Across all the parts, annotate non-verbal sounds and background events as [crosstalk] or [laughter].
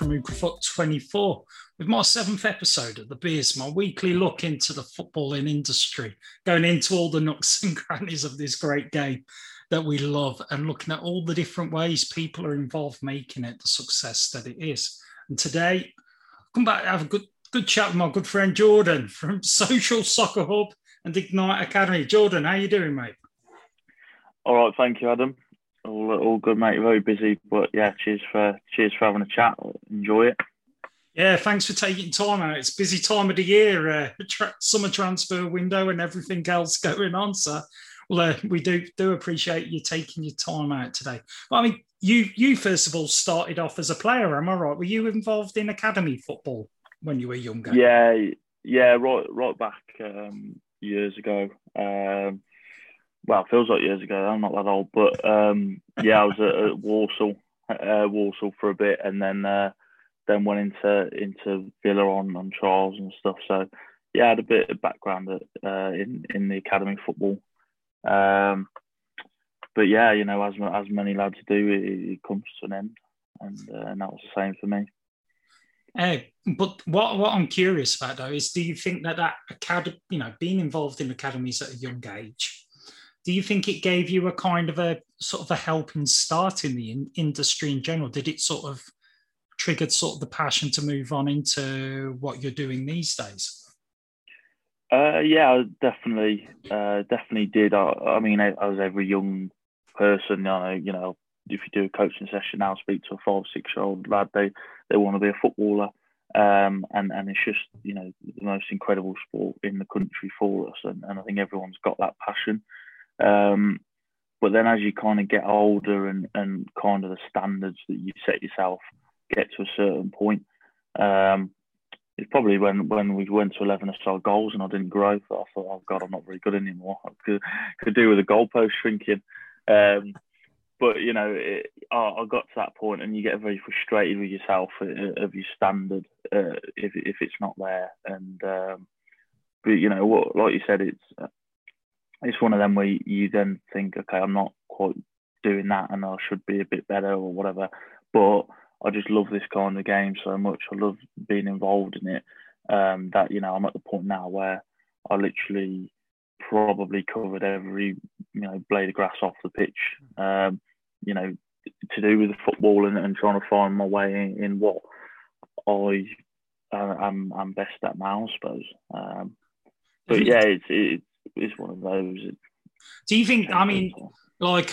from Ukrafoot 24 with my seventh episode of The Biz, my weekly look into the footballing industry, going into all the nooks and crannies of this great game that we love and looking at all the different ways people are involved making it the success that it is. And today, I'll come back have a good good chat with my good friend Jordan from [laughs] Social Soccer Hub and Ignite Academy. Jordan, how you doing, mate? All right, thank you, Adam. All, all good, mate. Very busy, but yeah, cheers for cheers for having a chat. Enjoy it. Yeah, thanks for taking time out. It's busy time of the year, uh, tra- summer transfer window, and everything else [laughs] going on. So, well, uh, we do do appreciate you taking your time out today. But, I mean, you you first of all started off as a player. Am I right? Were you involved in academy football when you were younger? Yeah, yeah, right, right back um, years ago. Um, well, feels like years ago. I'm not that old, but um, yeah, I was at, at Walsall, uh, Walsall for a bit, and then uh, then went into into Villa on on trials and stuff. So yeah, I had a bit of background at, uh, in in the academy football. Um, but yeah, you know, as as many lads do, it, it comes to an end, and, uh, and that was the same for me. Uh, but what what I'm curious about though is, do you think that that academy, you know, being involved in academies at a young age, do you think it gave you a kind of a sort of a helping start in the in- industry in general? Did it sort of triggered sort of the passion to move on into what you're doing these days? Uh, yeah, definitely, uh, definitely did. I, I mean, as every young person, I, you know, if you do a coaching session now, speak to a five, six year old lad, they they want to be a footballer, um, and and it's just you know the most incredible sport in the country for us, and, and I think everyone's got that passion. Um, but then as you kind of get older and, and kind of the standards that you set yourself get to a certain point, um, it's probably when, when we went to 11 star goals and I didn't grow. I thought, oh God, I'm not very good anymore. I could, could do with a goalpost shrinking. Um, but you know, it, I, I, got to that point, and you get very frustrated with yourself uh, of your standard uh, if if it's not there. And um, but you know, what like you said, it's it's one of them where you then think, okay, I'm not quite doing that, and I should be a bit better or whatever. But I just love this kind of game so much. I love being involved in it. Um, that you know, I'm at the point now where I literally probably covered every you know blade of grass off the pitch. Um, you know, to do with the football and, and trying to find my way in, in what I uh, am I'm best at now, I suppose. Um, but yeah, it's it's it's one of those. Do you think? I mean, like,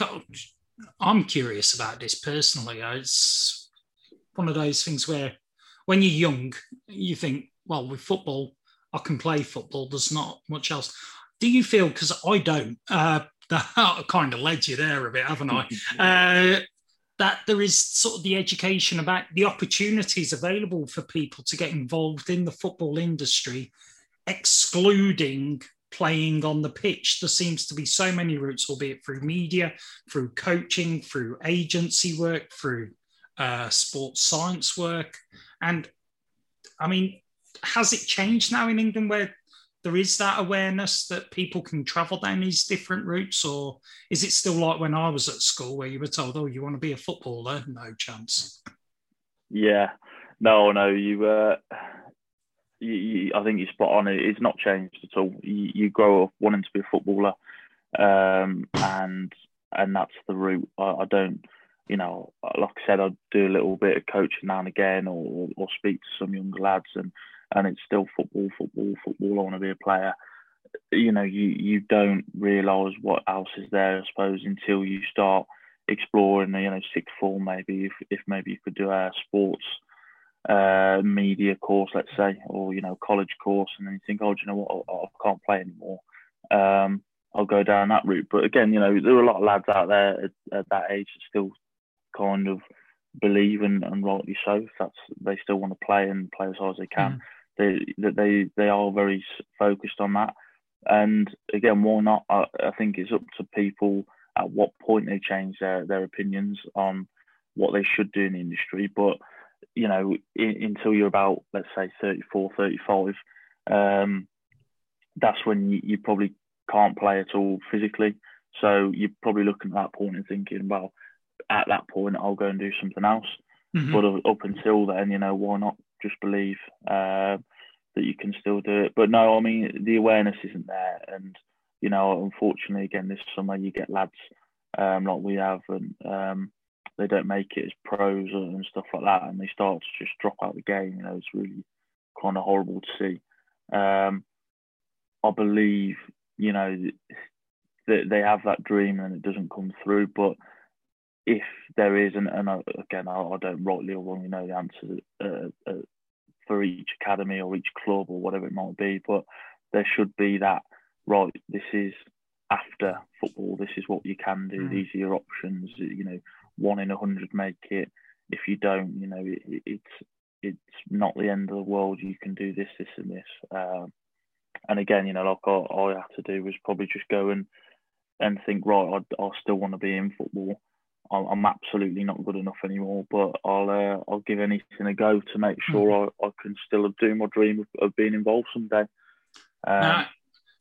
I'm curious about this personally. It's one of those things where, when you're young, you think, well, with football, I can play football. There's not much else. Do you feel? Because I don't. Uh, [laughs] I kind of led you there a bit, haven't I? [laughs] uh, that there is sort of the education about the opportunities available for people to get involved in the football industry, excluding playing on the pitch. There seems to be so many routes, albeit through media, through coaching, through agency work, through uh, sports science work. And I mean, has it changed now in England where there is that awareness that people can travel down these different routes? Or is it still like when I was at school where you were told, oh, you want to be a footballer? No chance. Yeah. No, no, you. Uh you, you, I think you're spot on. It's not changed at all. You, you grow up wanting to be a footballer, um, and and that's the route. I, I, don't, you know, like I said, I do a little bit of coaching now and again, or or speak to some younger lads, and and it's still football, football, football. I want to be a player. You know, you you don't realise what else is there, I suppose, until you start exploring. You know, sixth form maybe if if maybe you could do a sports uh, media course, let's say, or you know, college course, and then you think, oh, do you know what, I, I can't play anymore. Um, I'll go down that route. But again, you know, there are a lot of lads out there at, at that age that still kind of believe, and, and rightly so. That's they still want to play and play as hard as they can. Mm. They that they they are very focused on that. And again, why not? I, I think it's up to people at what point they change their their opinions on what they should do in the industry. But you know, in, until you're about, let's say, 34, 35, um, that's when you, you, probably can't play at all physically. So you're probably looking at that point and thinking, well, at that point, I'll go and do something else. Mm-hmm. But up until then, you know, why not just believe uh, that you can still do it? But no, I mean, the awareness isn't there. And, you know, unfortunately, again, this summer you get lads um, like we have, and um, they don't make it as pros and stuff like that, and they start to just drop out the game. You know, it's really kind of horrible to see. Um, I believe, you know, that they have that dream and it doesn't come through. But if there is, and, and I, again, I, I, don't rightly or wrongly know the answer uh, uh, for each academy or each club or whatever it might be, but there should be that. Right, this is after football. This is what you can do. Mm. These are your options. You know, one in a hundred make it. If you don't, you know, it, it's it's not the end of the world. You can do this, this, and this. Um, and again, you know, like all, all I had to do was probably just go and and think, right, I, I still want to be in football. I'm absolutely not good enough anymore, but I'll uh, I'll give anything a go to make sure mm. I, I can still do my dream of, of being involved someday. Um, now,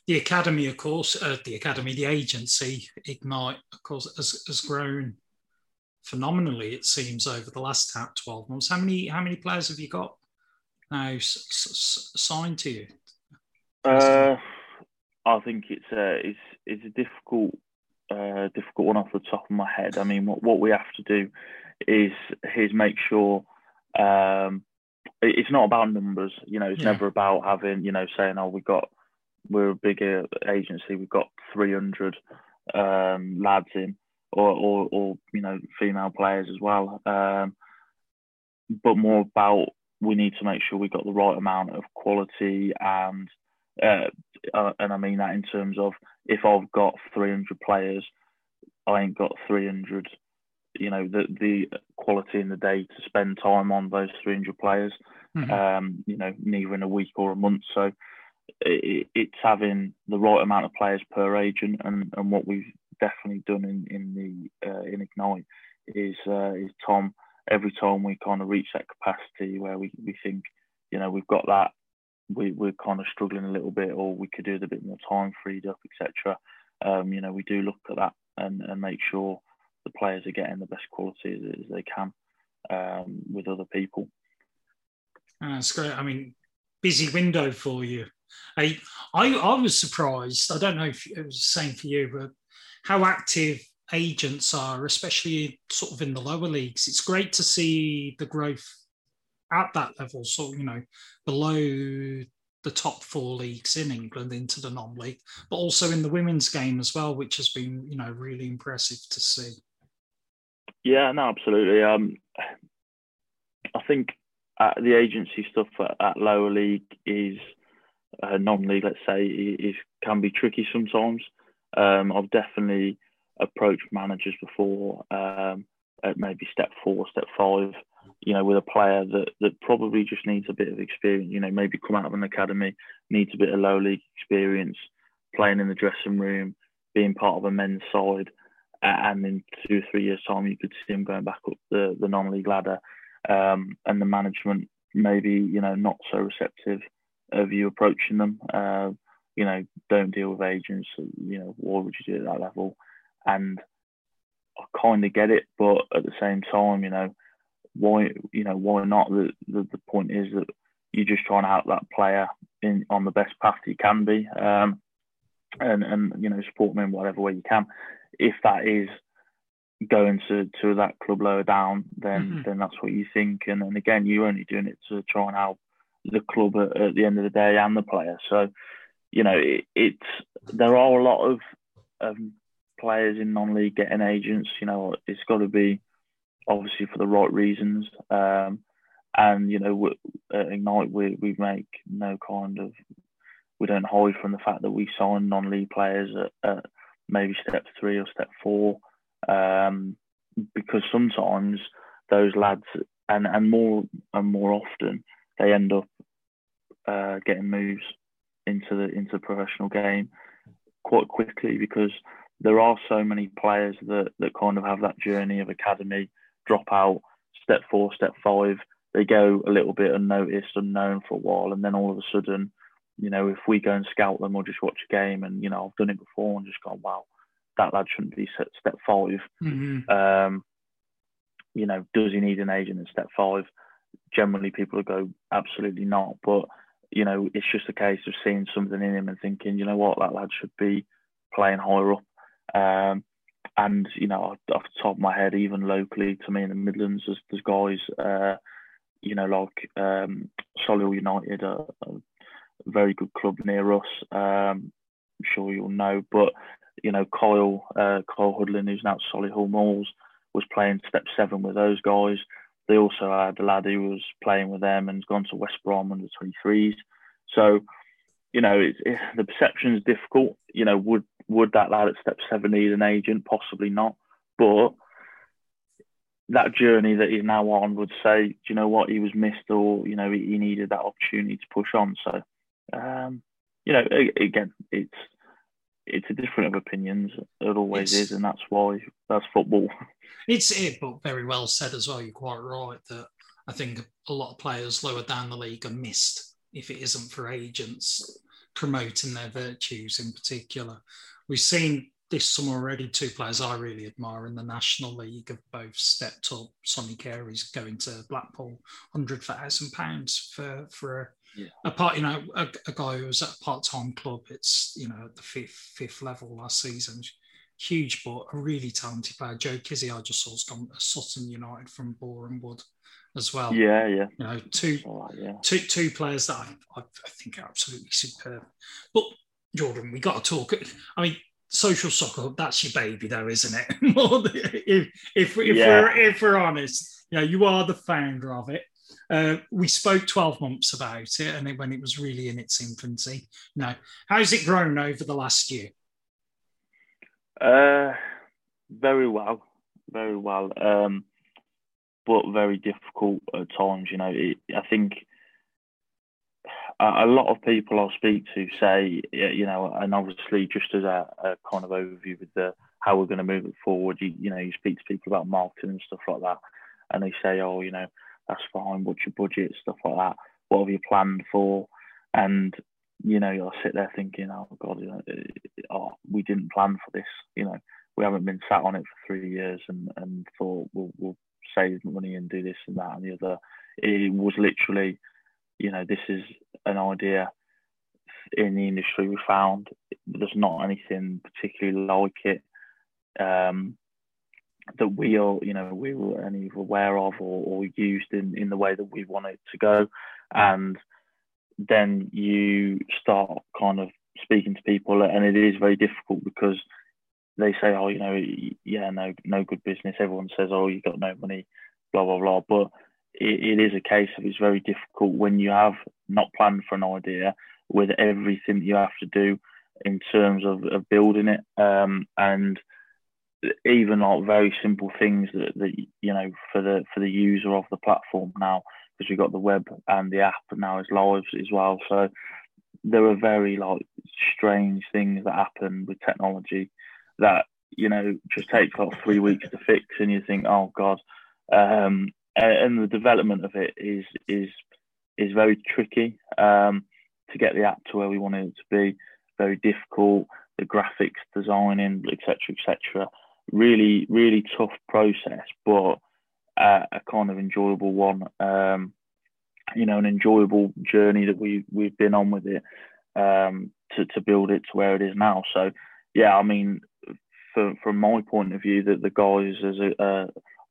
the academy, of course, uh, the academy, the agency, Ignite, of course, has, has grown phenomenally. It seems over the last twelve months. How many how many players have you got now s- s- signed to you? Uh, I think it's a it's it's a difficult uh, difficult one off the top of my head. I mean, what, what we have to do is is make sure um, it's not about numbers. You know, it's yeah. never about having you know saying oh we got we're a bigger agency, we've got 300 um, lads in, or, or, or you know female players as well. Um, but more about we need to make sure we got the right amount of quality and uh, uh, and I mean that in terms of if I've got 300 players, I ain't got 300. You know the the quality in the day to spend time on those 300 players. Mm-hmm. Um, you know, neither in a week or a month. So it, it's having the right amount of players per agent, and, and what we've definitely done in in the uh, in Ignite is uh, is Tom. Every time we kind of reach that capacity where we, we think, you know, we've got that, we we're kind of struggling a little bit, or we could do with a bit more time freed up, etc. Um, you know, we do look at that and, and make sure the players are getting the best quality as, as they can um, with other people. That's great. I mean, busy window for you. I, I, I was surprised. I don't know if it was the same for you, but how active agents are, especially sort of in the lower leagues. It's great to see the growth at that level. So, you know, below the top four leagues in England into the non-league, but also in the women's game as well, which has been, you know, really impressive to see. Yeah, no, absolutely. Um, I think the agency stuff at, at lower league is uh, non-league, let's say, is can be tricky sometimes. Um, I've definitely approached managers before um, at maybe step four, step five, you know, with a player that, that probably just needs a bit of experience, you know, maybe come out of an academy, needs a bit of low league experience, playing in the dressing room, being part of a men's side, and in two or three years' time, you could see him going back up the, the non-league ladder, um, and the management maybe, you know, not so receptive of you approaching them. Uh, you know, don't deal with agents. You know, why would you do it at that level? And I kind of get it, but at the same time, you know, why you know why not? The, the the point is that you're just trying to help that player in on the best path you can be, um, and and you know support them in whatever way you can. If that is going to to that club lower down, then mm-hmm. then that's what you think. And and again, you're only doing it to try and help the club at, at the end of the day and the player. So you know it, it's there are a lot of um, players in non-league getting agents. You know it's got to be obviously for the right reasons. Um, and you know, at Ignite, we we make no kind of we don't hide from the fact that we sign non-league players at, at maybe step three or step four, um, because sometimes those lads and and more and more often they end up uh, getting moves into the into the professional game quite quickly because there are so many players that that kind of have that journey of academy drop out, step four, step five, they go a little bit unnoticed, unknown for a while, and then all of a sudden, you know, if we go and scout them or just watch a game, and you know, I've done it before and just gone, wow, that lad shouldn't be set step 5 mm-hmm. um, you know, does he need an agent in step five? Generally, people will go, absolutely not. But you know, it's just a case of seeing something in him and thinking, you know what, that lad should be playing higher up. Um, and you know, off the top of my head, even locally to me in the Midlands, there's, there's guys, uh, you know, like um, Solihull United, a, a, very good club near us. Um, I'm sure you'll know, but you know, Kyle, uh, Kyle Hudlin, who's now at Solihull Moors, was playing step seven with those guys. They also had a lad who was playing with them and has gone to West Brom under 23s. So, you know, it, it, the perception is difficult. You know, would would that lad at step seven need an agent? Possibly not. But that journey that he's now on would say, do you know what, he was missed or, you know, he, he needed that opportunity to push on. So, um, you know, again, it's it's a different of opinions. It always it's, is, and that's why that's football. [laughs] It's it, but very well said as well. You're quite right that I think a lot of players lower down the league are missed if it isn't for agents promoting their virtues in particular. We've seen this summer already two players I really admire in the National League have both stepped up. Sonny Carey's going to Blackpool, hundred thousand pounds for for yeah. a part, you know, a, a, guy who was at a part-time club. It's you know at the fifth fifth level last season. Huge, but a really talented player. Joe Kizzi, I just saw has gone to Sutton United from Boreham Wood as well. Yeah, yeah. You know, two, right, yeah. two, two players that I, I, think are absolutely superb. But Jordan, we got to talk. I mean, social soccer, that's your baby, though, isn't it? [laughs] if if, if yeah. we're if we're honest, yeah, you are the founder of it. Uh, we spoke 12 months about it and it, when it was really in its infancy. Now, how's it grown over the last year? Uh, very well, very well. Um, but very difficult at times. You know, it, I think a, lot of people I speak to say, you know, and obviously just as a, a kind of overview with the how we're going to move it forward, you, you know, you speak to people about marketing and stuff like that, and they say, oh, you know, that's fine. What's your budget? Stuff like that. What have you planned for? And you know, you'll sit there thinking, oh God, know, oh, we didn't plan for this. You know, we haven't been sat on it for three years and, and thought we'll, we'll save money and do this and that and the other. It was literally, you know, this is an idea in the industry we found. There's not anything particularly like it um, that we are, you know, we were any aware of or, or used in, in the way that we want it to go. And then you start kind of speaking to people, and it is very difficult because they say, oh, you know, yeah, no, no good business. Everyone says, oh, you got no money, blah blah blah. But it, it is a case of it's very difficult when you have not planned for an idea with everything you have to do in terms of, of building it, um, and even like very simple things that, that you know for the for the user of the platform now because we've got the web and the app now is live as well. So there are very like strange things that happen with technology that you know just takes like three weeks to fix, and you think, oh god. Um, and the development of it is is is very tricky um, to get the app to where we want it to be. Very difficult. The graphics designing, etc., etc. Really, really tough process, but uh, a kind of enjoyable one. Um, you know, an enjoyable journey that we we've been on with it um, to to build it to where it is now. So, yeah, I mean, for, from my point of view, that the guys as a, uh,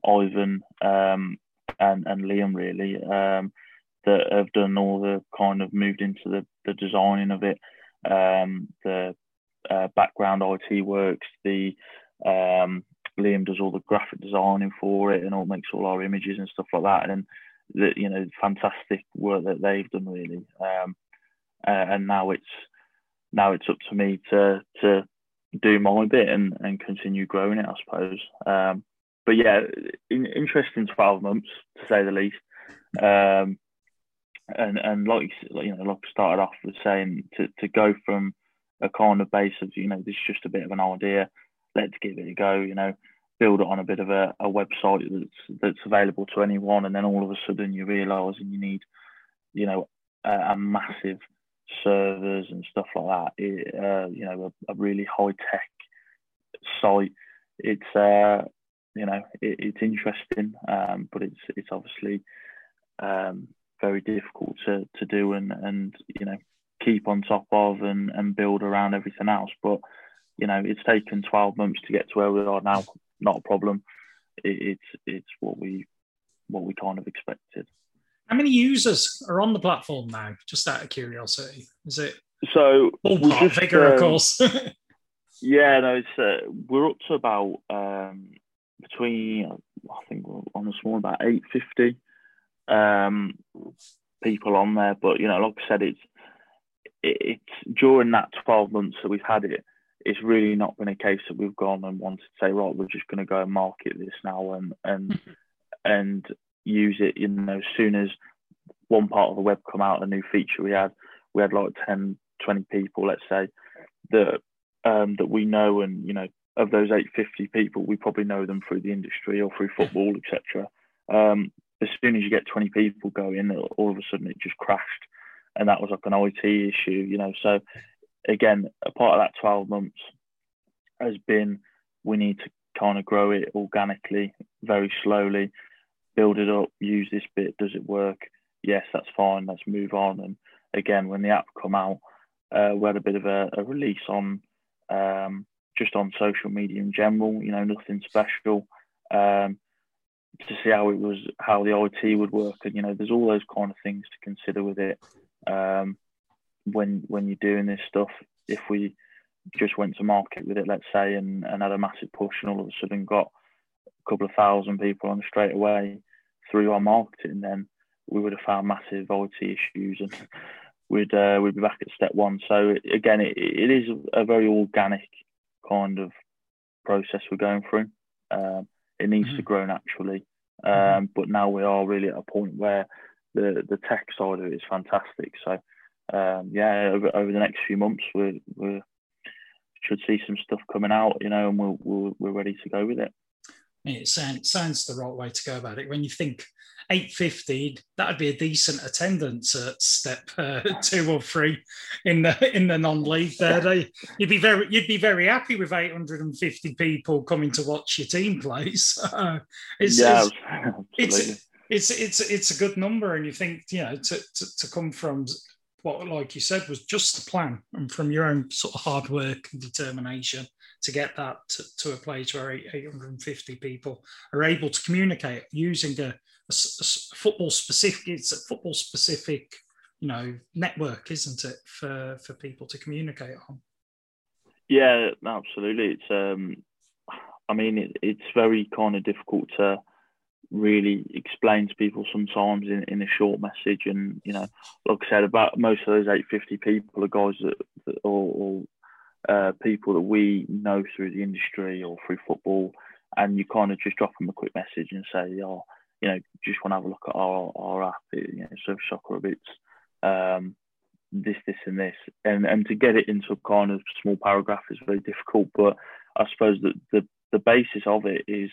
Ivan um, and and Liam really um, that have done all the kind of moved into the the designing of it, um, the uh, background IT works, the um, Liam does all the graphic designing for it and all makes all our images and stuff like that. And the you know fantastic work that they've done really. Um, uh, and now it's now it's up to me to to do my bit and, and continue growing it, I suppose. Um, but yeah, in, interesting twelve months to say the least. Um, and and like you know, like I started off with saying, to to go from a kind of base of you know this is just a bit of an idea, let's give it a go. You know, build it on a bit of a, a website that's that's available to anyone, and then all of a sudden you realise and you need, you know, a, a, massive servers and stuff like that. It, uh, you know, a, a really high tech site. It's uh, you know, it, it's interesting, um, but it's it's obviously um, very difficult to, to do and, and you know keep on top of and, and build around everything else. But you know, it's taken 12 months to get to where we are now. Not a problem. It, it's it's what we what we kind of expected. How many users are on the platform now? Just out of curiosity, is it so ballpark just, figure, um, of course? [laughs] yeah, no, it's uh, we're up to about um, between I think we're on the small about 850 um, people on there. But you know, like I said, it's it's during that 12 months that we've had it, it's really not been a case that we've gone and wanted to say, right, we're just going to go and market this now and and mm-hmm. and use it. You know, as soon as one part of the web come out, a new feature we had, we had like 10, 20 people, let's say, that um, that we know, and you know, of those 850 people, we probably know them through the industry or through football, etc. Um, as soon as you get 20 people going, all of a sudden it just crashed. And that was like an IT issue, you know. So, again, a part of that 12 months has been we need to kind of grow it organically, very slowly, build it up, use this bit. Does it work? Yes, that's fine. Let's move on. And again, when the app come out, uh, we had a bit of a, a release on um, just on social media in general. You know, nothing special. Um, to see how it was how the IT would work and you know there's all those kind of things to consider with it um, when when you're doing this stuff if we just went to market with it let's say and, and had a massive push and all of a sudden got a couple of thousand people on straight away through our marketing then we would have found massive IT issues and [laughs] we'd uh, we'd be back at step one so again it, it is a very organic kind of process we're going through um, it needs mm-hmm. to grow naturally. Mm-hmm. Um. But now we are really at a point where the the tech side of it is fantastic. So um, yeah, over, over the next few months, we we should see some stuff coming out, you know, and we'll, we'll, we're ready to go with it. It sounds, sounds the right way to go about it. When you think 850, that'd be a decent attendance at step uh, [laughs] two or three in the in the non-league. There, they, you'd be very you'd be very happy with 850 people coming to watch your team play. [laughs] So it's, yeah, it's, [laughs] it's, it's it's it's a good number, and you think you know to, to, to come from what, like you said, was just the plan and from your own sort of hard work and determination to get that to, to a place where 850 people are able to communicate using a, a, a football specific, it's a football specific, you know, network, isn't it, for, for people to communicate on? Yeah, absolutely. It's, um, I mean, it, it's very kind of difficult to really explain to people sometimes in, in a short message. And, you know, like I said, about most of those 850 people are guys that, that or, uh, people that we know through the industry or through football, and you kind of just drop them a quick message and say, "Oh, you know, just want to have a look at our our app, you know, Surf Soccer Bits, um, this, this, and this," and and to get it into a kind of small paragraph is very difficult. But I suppose that the the basis of it is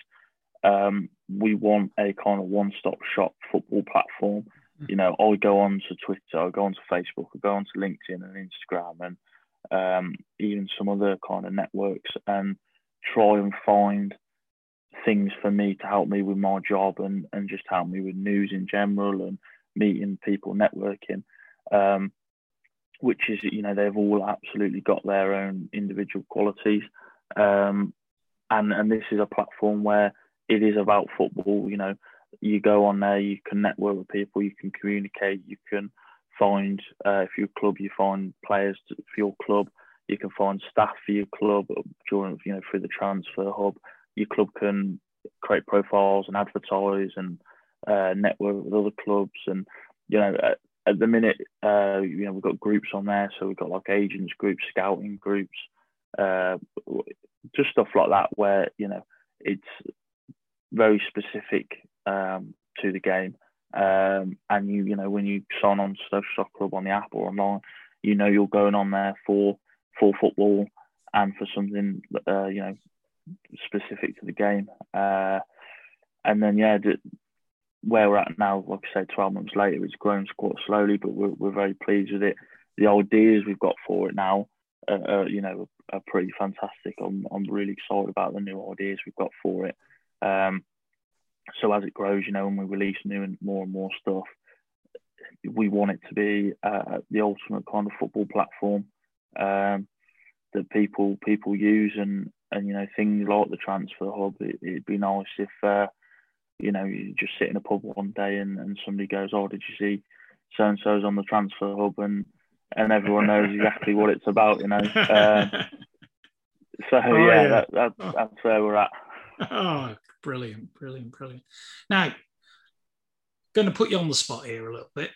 um, we want a kind of one-stop shop football platform. Mm-hmm. You know, I go on to Twitter, I go on to Facebook, I go on to LinkedIn and Instagram, and um, even some other kind of networks, and try and find things for me to help me with my job and, and just help me with news in general and meeting people, networking. Um, which is, you know, they've all absolutely got their own individual qualities. Um, and, and this is a platform where it is about football. You know, you go on there, you can network with people, you can communicate, you can find uh, if you're a club, you find players for your club. You can find staff for your club during you know through the transfer hub. Your club can create profiles and advertise and uh, network with other clubs. And you know at, at the minute, uh, you know we've got groups on there, so we've got like agents groups, scouting groups, uh, just stuff like that where you know it's very specific um, to the game um, and you, you know, when you sign on to Social Soccer Hub on the app or online, you know you're going on there for for football and for something, uh, you know, specific to the game. Uh, and then yeah, where we're at now, like I said, 12 months later, it's grown quite slowly, but we're, we're very pleased with it. The ideas we've got for it now, uh, uh, you know, are pretty fantastic. I'm, I'm really excited about the new ideas we've got for it. Um, so as it grows, you know, when we release new and more and more stuff, we want it to be uh, the ultimate kind of football platform um, that people people use, and and you know things like the transfer hub. It, would be nice if uh, you know you just sit in a pub one day and, and somebody goes, "Oh, did you see so and so's on the transfer hub?" and and everyone knows exactly what it's about, you know. Um, [laughs] so oh, yeah, yeah. That, that, oh. that's where we're at. Oh, brilliant, brilliant, brilliant. Now, going to put you on the spot here a little bit,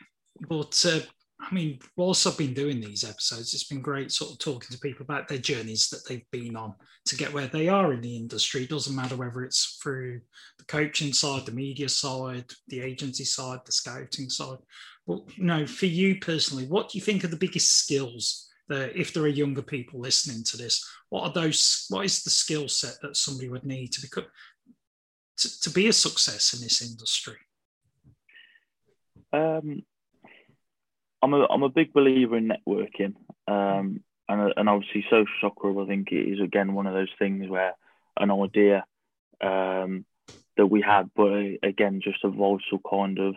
but uh, I mean, whilst I've been doing these episodes, it's been great sort of talking to people about their journeys that they've been on to get where they are in the industry. It doesn't matter whether it's through the coaching side, the media side, the agency side, the scouting side. But you know, for you personally, what do you think are the biggest skills that if there are younger people listening to this, what are those? What is the skill set that somebody would need to become to, to be a success in this industry? Um, I'm a I'm a big believer in networking, um, and and obviously social soccer. I think is again one of those things where an idea um, that we had, but again just a vital kind of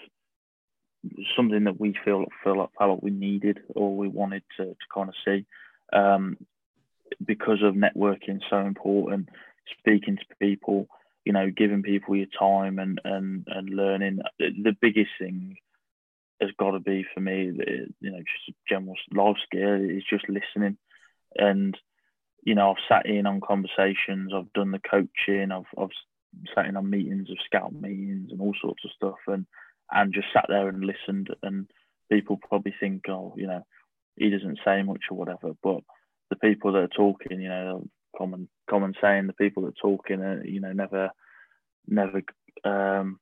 something that we feel feel like, felt like we needed or we wanted to, to kind of see um, because of networking so important speaking to people you know giving people your time and and and learning the biggest thing has got to be for me you know just general life skill is just listening and you know I've sat in on conversations I've done the coaching I've I've sat in on meetings of scout meetings and all sorts of stuff and and just sat there and listened. And people probably think, oh, you know, he doesn't say much or whatever. But the people that are talking, you know, common common saying, the people that talking, are, you know, never never um,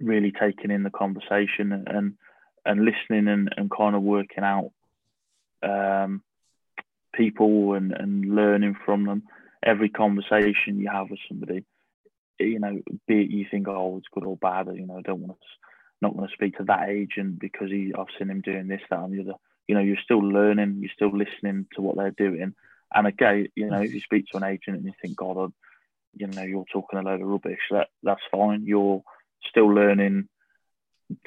really taking in the conversation and and listening and, and kind of working out um, people and, and learning from them. Every conversation you have with somebody, you know, be it you think, oh, it's good or bad, you know, don't want to not going to speak to that agent because he, I've seen him doing this, that, and the other. You know, you're still learning, you're still listening to what they're doing. And again, you know, if you speak to an agent and you think, God, you know, you're talking a load of rubbish, that that's fine. You're still learning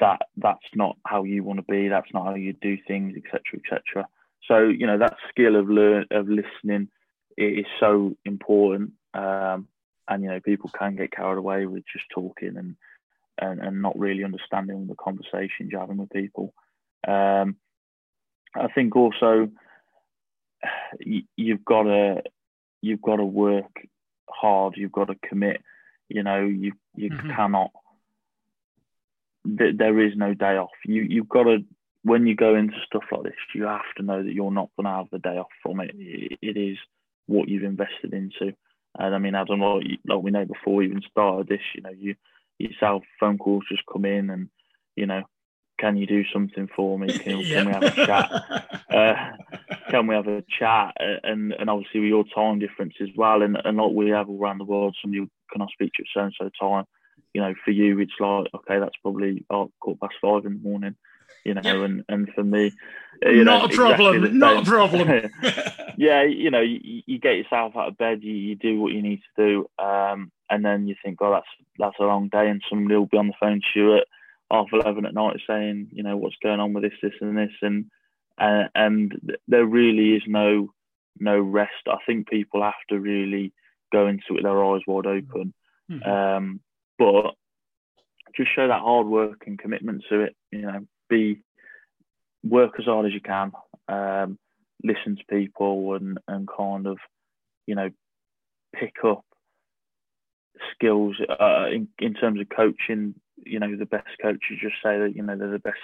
that that's not how you want to be, that's not how you do things, etc., etc. So, you know, that skill of learn of listening is so important. Um, and you know, people can get carried away with just talking and and, and not really understanding the conversations you're having with people. Um, I think also you've got to you've got to work hard. You've got to commit. You know, you you mm-hmm. cannot. Th- there is no day off. You you've got to when you go into stuff like this, you have to know that you're not going to have the day off from it. It, it is what you've invested into. And I mean, I don't know, like we know before we even started this, you know, you yourself phone calls just come in and you know can you do something for me can, can we have a chat? [laughs] Uh, can we have a chat? And and obviously with your time difference as well and, and like we have all around the world somebody can I speak to you at so and so time? You know for you it's like okay that's probably oh, quarter past five in the morning you know, and, and for me, you not know, a problem, exactly not a problem. [laughs] [laughs] yeah, you know, you, you, get yourself out of bed, you, you do what you need to do, um, and then you think, oh, that's that's a long day, and somebody will be on the phone to you at half eleven at night saying, you know, what's going on with this, this, and this, and uh, and there really is no no rest. I think people have to really go into it with their eyes wide open, mm-hmm. um, but just show that hard work and commitment to it. You know, be work as hard as you can, um, listen to people, and and kind of, you know, pick up skills uh, in in terms of coaching. You know, the best coaches just say that you know they're the best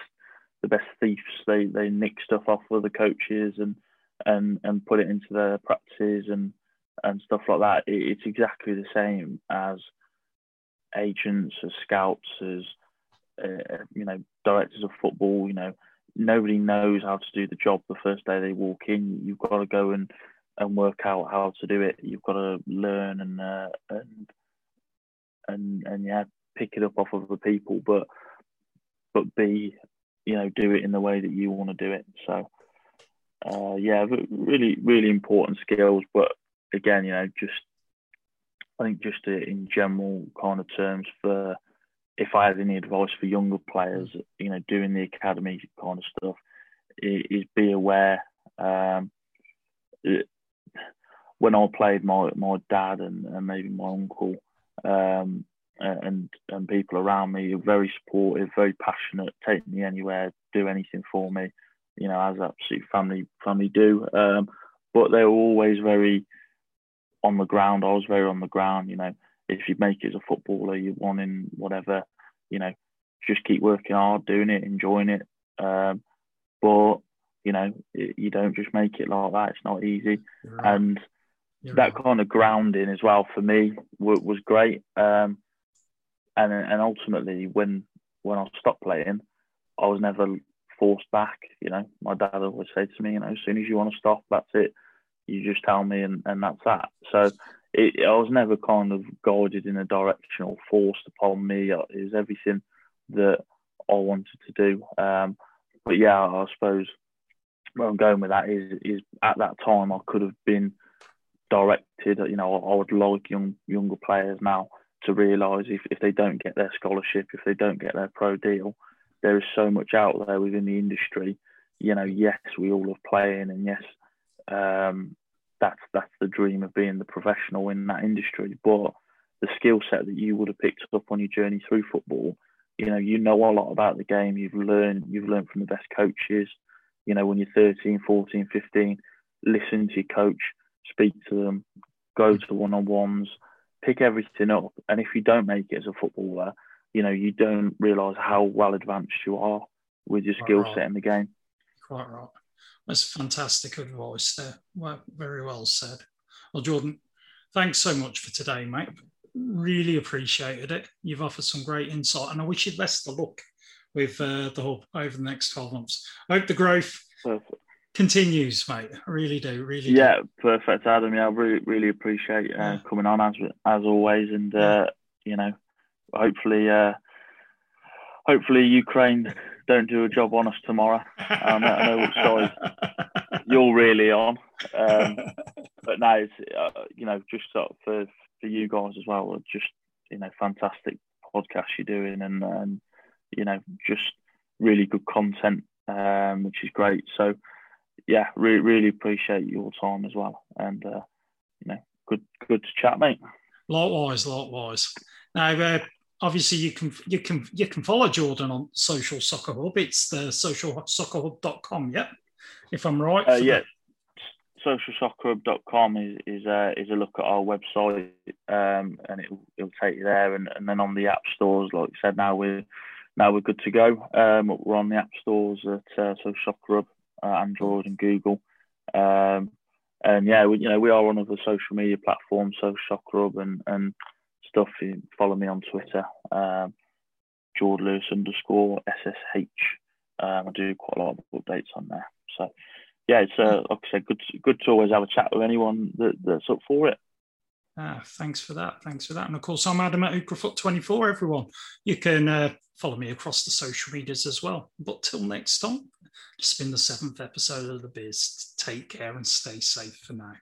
the best thieves. They they nick stuff off other coaches and and and put it into their practices and and stuff like that. It, it's exactly the same as agents, as scouts, as uh, you know, directors of football, you know, nobody knows how to do the job the first day they walk in. You've got to go and, and work out how to do it. You've got to learn and uh, and and and yeah, pick it up off of other people, but but be you know do it in the way that you want to do it. So uh, yeah, really really important skills. But again, you know, just I think just in general kind of terms for if I had any advice for younger players, you know, doing the academy kind of stuff, is be aware. Um, when I played, my my dad and, and maybe my uncle um, and and people around me are very supportive, very passionate, take me anywhere, do anything for me, you know, as absolute family family do. Um, but they were always very on the ground. I was very on the ground, you know. If you make it as a footballer, you want in whatever, you know, just keep working hard, doing it, enjoying it. Um, but you know, you don't just make it like that. It's not easy, right. and You're that right. kind of grounding as well for me was, was great. Um, and and ultimately, when when I stopped playing, I was never forced back. You know, my dad always said to me, you know, as soon as you want to stop, that's it. You just tell me, and, and that's that. So it, I was never kind of guided in a direction or forced upon me. It was everything that I wanted to do. Um, but yeah, I suppose where I'm going with that is is at that time I could have been directed. You know, I would like young younger players now to realise if, if they don't get their scholarship, if they don't get their pro deal, there is so much out there within the industry. You know, yes, we all love playing, and yes, um, that's that's the dream of being the professional in that industry. But the skill set that you would have picked up on your journey through football, you know, you know a lot about the game. You've learned you've learned from the best coaches. You know, when you're 13, 14, 15, listen to your coach, speak to them, go to one-on-ones, pick everything up. And if you don't make it as a footballer, you know, you don't realise how well advanced you are with your skill right. set in the game. Quite right. That's fantastic advice there. Well, very well said. Well, Jordan, thanks so much for today, mate. Really appreciated it. You've offered some great insight, and I wish you the best of luck with uh, the hub over the next 12 months. I hope the growth perfect. Continues, mate. I really do. Really Yeah, do. perfect, Adam. Yeah, I really, really appreciate uh, yeah. coming on as as always. And, uh, you know, hopefully, uh, hopefully Ukraine don't do a job on us tomorrow. I know, I know which side you're really on. Um, but now, it's, uh, you know, just sort of for, for you guys as well, just, you know, fantastic podcast you're doing and, and you know, just really good content, um, which is great. So, yeah, really, really appreciate your time as well. And, uh, you know, good, good to chat, mate. Likewise, likewise. Now, uh, obviously you can you can you can follow Jordan on Social Soccer Hub. It's the socialsoccerhub.com, yeah. If I'm right. Uh, yeah. Socialsoccerhub.com is is, a, is a look at our website, um, and it'll it'll take you there, and, and then on the app stores, like I said, now we're now we're good to go. Um, we're on the app stores at uh, Social Soccer Hub, uh, Android and Google. Um, and yeah, we, you know, we are on other social media platforms, so Soccer Hub and, and stuff. You follow me on Twitter, um, Jordan Lewis underscore SSH. Um, I do quite a lot of updates on there. So, yeah, it's uh, like I said, good, good to always have a chat with anyone that, that's up for it. Ah, thanks for that. Thanks for that. And of course, I'm Adam at Ukrafoot24, everyone. You can uh, follow me across the social medias as well. But till next time, it's been the seventh episode of The Biz. Take care and stay safe for now.